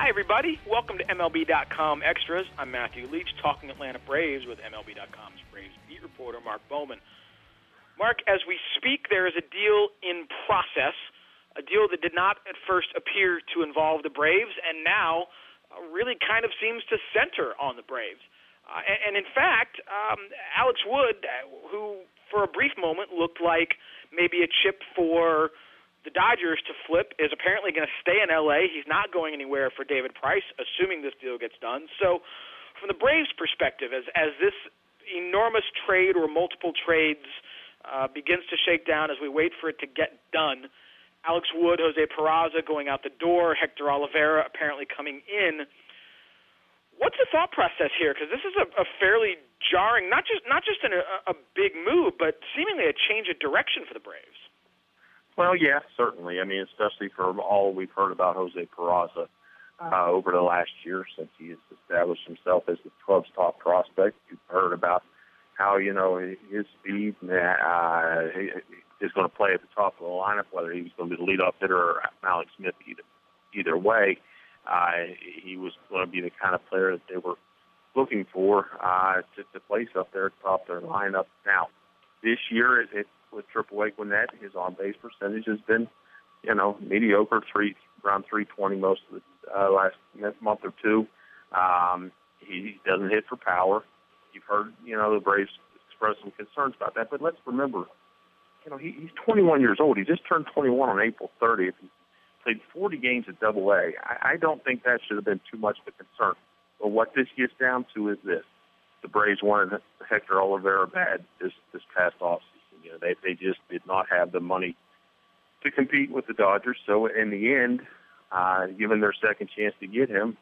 Hi, everybody. Welcome to MLB.com Extras. I'm Matthew Leach, talking Atlanta Braves with MLB.com's Braves beat reporter Mark Bowman. Mark, as we speak, there is a deal in process, a deal that did not at first appear to involve the Braves, and now uh, really kind of seems to center on the Braves. Uh, and, in fact, um, Alex Wood, uh, who for a brief moment looked like maybe a chip for the Dodgers to flip is apparently going to stay in LA. He's not going anywhere for David Price, assuming this deal gets done. So, from the Braves' perspective, as as this enormous trade or multiple trades uh, begins to shake down, as we wait for it to get done, Alex Wood, Jose Peraza going out the door, Hector Olivera apparently coming in. What's the thought process here? Because this is a, a fairly jarring, not just not just in a, a big move, but seemingly a change of direction for the Braves. Well, yeah, certainly. I mean, especially for all we've heard about Jose Peraza uh, over the last year since he has established himself as the club's top prospect. You've heard about how you know his speed and uh, he is going to play at the top of the lineup, whether he was going to be the leadoff hitter or Mallex Smith. Either either way, uh, he was going to be the kind of player that they were looking for uh, to, to place up there at the top of their lineup. Now, this year it, it with Triple A Gwinnett. His on base percentage has been, you know, mediocre, three around 320 most of the uh, last month or two. Um, he doesn't hit for power. You've heard, you know, the Braves express some concerns about that. But let's remember, you know, he, he's 21 years old. He just turned 21 on April 30th. He played 40 games at Double A. I, I don't think that should have been too much of a concern. But what this gets down to is this: the Braves wanted Hector Olivera bad this this past offseason. You know, they they just did not have the money to compete with the Dodgers. So in the end, uh, given their second chance to get him,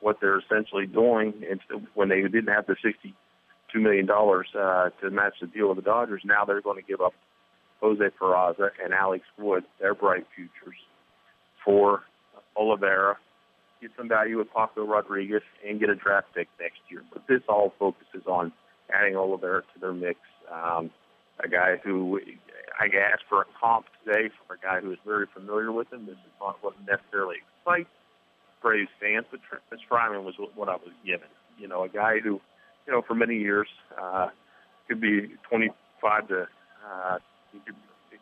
what they're essentially doing, and when they didn't have the sixty-two million dollars uh, to match the deal with the Dodgers, now they're going to give up Jose Peraza and Alex Wood, their bright futures, for Olivera, get some value with Paco Rodriguez, and get a draft pick next year. But this all focuses on adding Olivera to their mix. Um, a guy who I asked for a comp today from a guy who is very familiar with him. This is not what necessarily excites Braves fans, but Travis Fryman was what I was given. You know, a guy who, you know, for many years uh, could be 25 to, uh, you could,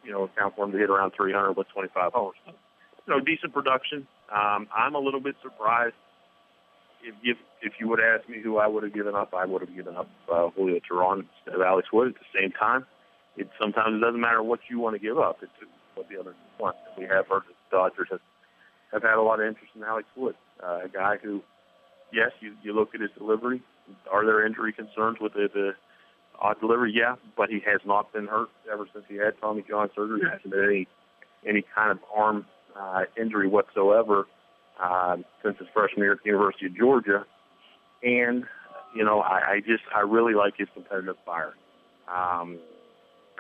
you know, account for him to hit around 300 with 25 homers. You know, decent production. Um, I'm a little bit surprised if if if you would ask me who I would have given up, I would have given up uh, Julio Teheran instead of Alex Wood. At the same time, it sometimes it doesn't matter what you want to give up; it's what the other want. We have heard that the Dodgers have have had a lot of interest in Alex Wood, uh, a guy who, yes, you you look at his delivery. Are there injury concerns with the, the odd delivery? Yeah, but he has not been hurt ever since he had Tommy John surgery. There hasn't been any any kind of arm uh, injury whatsoever uh, since his freshman year at the University of Georgia. And you know, I, I just I really like his competitive fire. Um,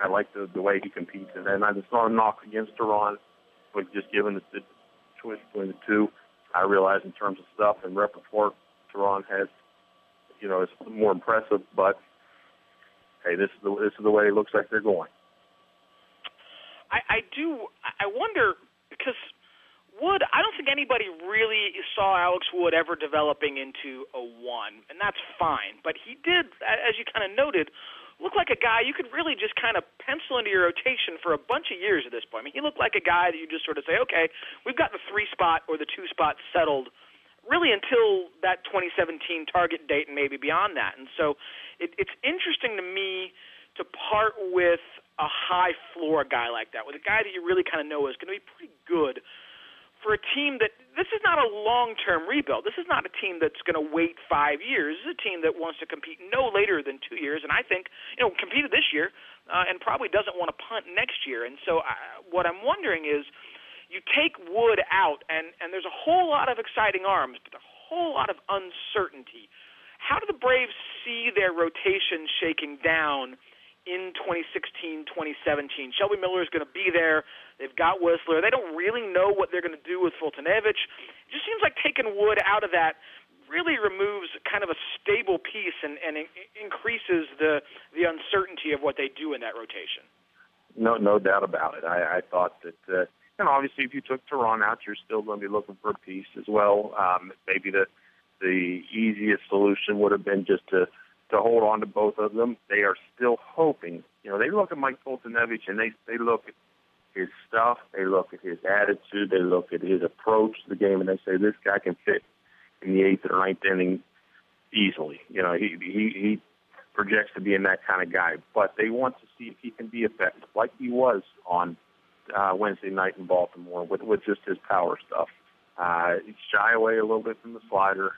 I like the the way he competes, and then it's not a knock against Teheran, but just given the, the choice between the two, I realize in terms of stuff and repertoire, Teheran has, you know, is more impressive. But hey, this is the this is the way it looks like they're going. I, I do. I wonder because Wood, I don't think anybody really saw Alex Wood ever developing into a one, and that's fine. But he did, as you kind of noted, look like a guy you could really just kind of pencil into your rotation for a bunch of years at this point. I mean, he looked like a guy that you just sort of say, okay, we've got the three spot or the two spot settled really until that 2017 target date and maybe beyond that. And so it, it's interesting to me to part with a high floor guy like that, with a guy that you really kind of know is going to be pretty good for a team that this is not a long-term rebuild. This is not a team that's going to wait five years. This is a team that wants to compete no later than two years, and I think you know competed this year uh, and probably doesn't want to punt next year. And so, I, uh, what I'm wondering is, you take Wood out, and and there's a whole lot of exciting arms, but a whole lot of uncertainty. How do the Braves see their rotation shaking down in 2016, 2017? Shelby Miller is going to be there. They've got Wisler. They don't really know what they're going to do with Foltynewicz. It just seems like taking Wood out of that really removes kind of a stable piece and, and increases the the uncertainty of what they do in that rotation. No, no doubt about it. I, I thought that, uh, and obviously, if you took Teheran out, you're still going to be looking for a piece as well. Um, maybe the the easiest solution would have been just to to hold on to both of them. They are still hoping. You know, they look at Mike Foltynewicz and they they look at his stuff, they look at his attitude, they look at his approach to the game, and they say this guy can fit in the eighth or ninth inning easily. You know, he he he projects to be in that kind of guy, but they want to see if he can be effective, like he was on uh, Wednesday night in Baltimore with with just his power stuff. Uh, shy away a little bit from the slider.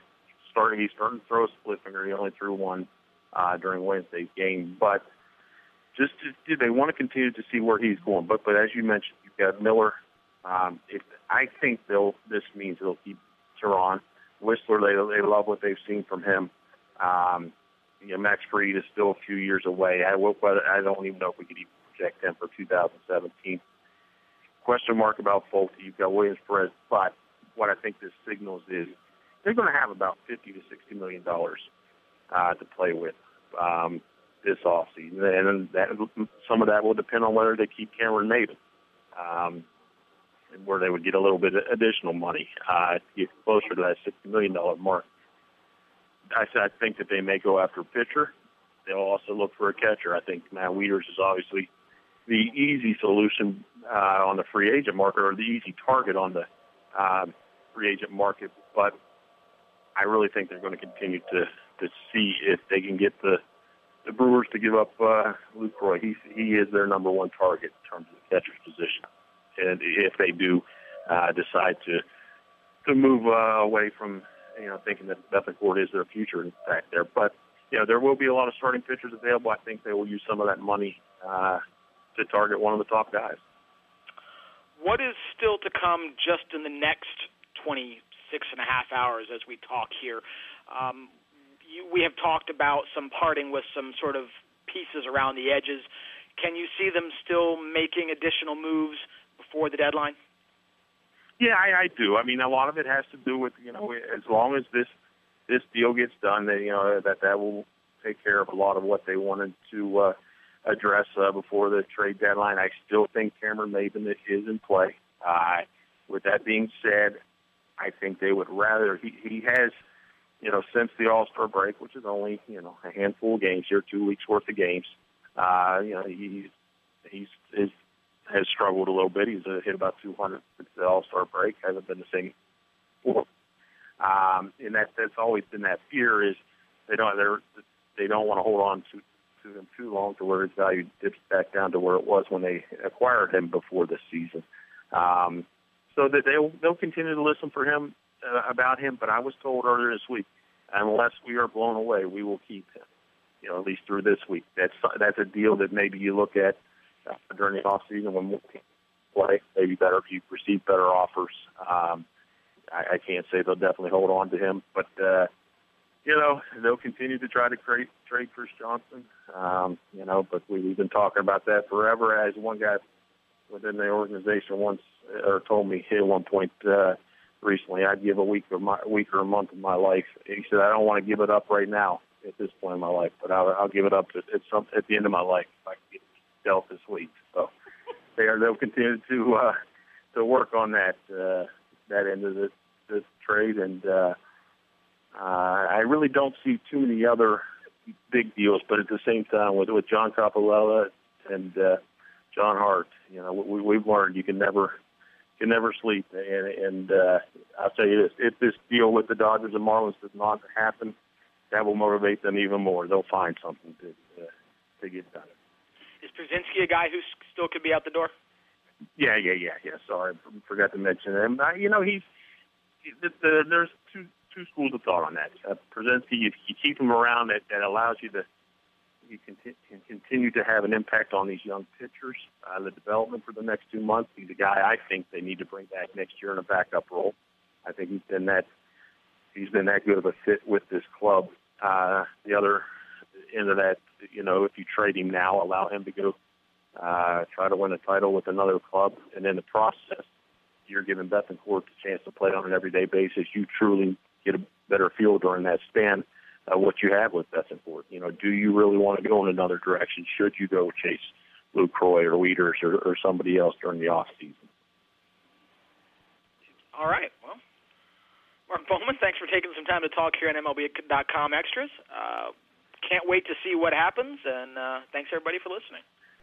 Starting, he's starting to throw a split finger. He only threw one uh, during Wednesday's game, but just to, they want to continue to see where he's going. But but as you mentioned, you've got Miller. Um, if I think they'll this means they'll keep Teheran. Wisler, they they love what they've seen from him. Um, you know, Max Fried is still a few years away. I will, I don't even know if we could even project him for 2017. Question mark about Folty. You've got Williams Perez, but what I think this signals is they're going to have about 50 to 60 million dollars uh, to play with um, this offseason, and that some of that will depend on whether they keep Cameron Maybin. Um, where they would get a little bit of additional money uh, to get closer to that $60 million mark. I, I think that they may go after a pitcher. They'll also look for a catcher. I think Matt Wieters is obviously the easy solution uh, on the free agent market or the easy target on the um, free agent market. But I really think they're going to continue to to see if they can get the the Brewers to give up uh, Lucroy. He he is their number one target in terms of the catcher's position and if they do uh, decide to to move uh, away from you know thinking that Bethancourt is their future in fact there. But you know there will be a lot of starting pitchers available. I think they will use some of that money uh, to target one of the top guys. What is still to come just in the next 26 and a half hours as we talk here? Um, you, we have talked about some parting with some sort of pieces around the edges. Can you see them still making additional moves before the deadline? Yeah, I, I do. I mean, a lot of it has to do with you know, as long as this this deal gets done, that you know that that will take care of a lot of what they wanted to uh, address uh, before the trade deadline. I still think Cameron Maybin is in play. Uh, with that being said, I think they would rather he he has you know since the All Star break, which is only you know a handful of games here, two weeks worth of games. Uh, you know he's he's has struggled a little bit. He's uh, hit about 200 since the All Star break. Hasn't been the same before. Um, and that that's always been that fear is they don't they're they don't want to hold on to to him too long to where his value dips back down to where it was when they acquired him before this season. Um, so that they'll they'll continue to listen for him uh, about him. But I was told earlier this week, unless we are blown away, we will keep him. You know, at least through this week. That's that's a deal that maybe you look at uh, during the off season when teams play. Maybe better if you receive better offers. Um, I, I can't say they'll definitely hold on to him, but uh, you know they'll continue to try to trade trade Chris Johnson. Um, you know, but we, we've been talking about that forever. As one guy within the organization once or told me at one point uh, recently, I'd give a week or my week or a month of my life. He said, I don't want to give it up right now at this point in my life, but I'll, I'll give it up at, at some at the end of my life if I can get dealt this week. So they are they'll continue to uh, to work on that uh, that end of this this trade, and uh, uh, I really don't see too many other big deals. But at the same time, with with John Coppolella and uh, John Hart, you know, we, we've learned you can never can never sleep. And, and uh, I'll tell you this: if this deal with the Dodgers and Marlins does not happen, that will motivate them even more. They'll find something to uh, to get done. Is Pierzynski a guy who still could be out the door? Yeah, yeah, yeah, yeah. Sorry, I forgot to mention him. Uh, you know, he's the, the, there's two two schools of thought on that. Uh, Pierzynski, you, you keep him around, that that allows you to you can, can continue to have an impact on these young pitchers. Uh, the development for the next two months. He's a guy I think they need to bring back next year in a backup role. I think he's been that he's been that good of a fit with this club. Uh, the other into that. You know, if you trade him now, allow him to go uh, try to win a title with another club, and in the process, you're giving Bethancourt the chance to play on an everyday basis. You truly get a better feel during that span uh, what you have with Bethancourt. You know, do you really want to go in another direction? Should you go chase Lucroy or Wieters or, or somebody else during the off season? All right. Well, Mark Bowman, thanks for taking some time to talk here on MLB.com Extras. Uh, can't wait to see what happens, and uh, thanks everybody for listening.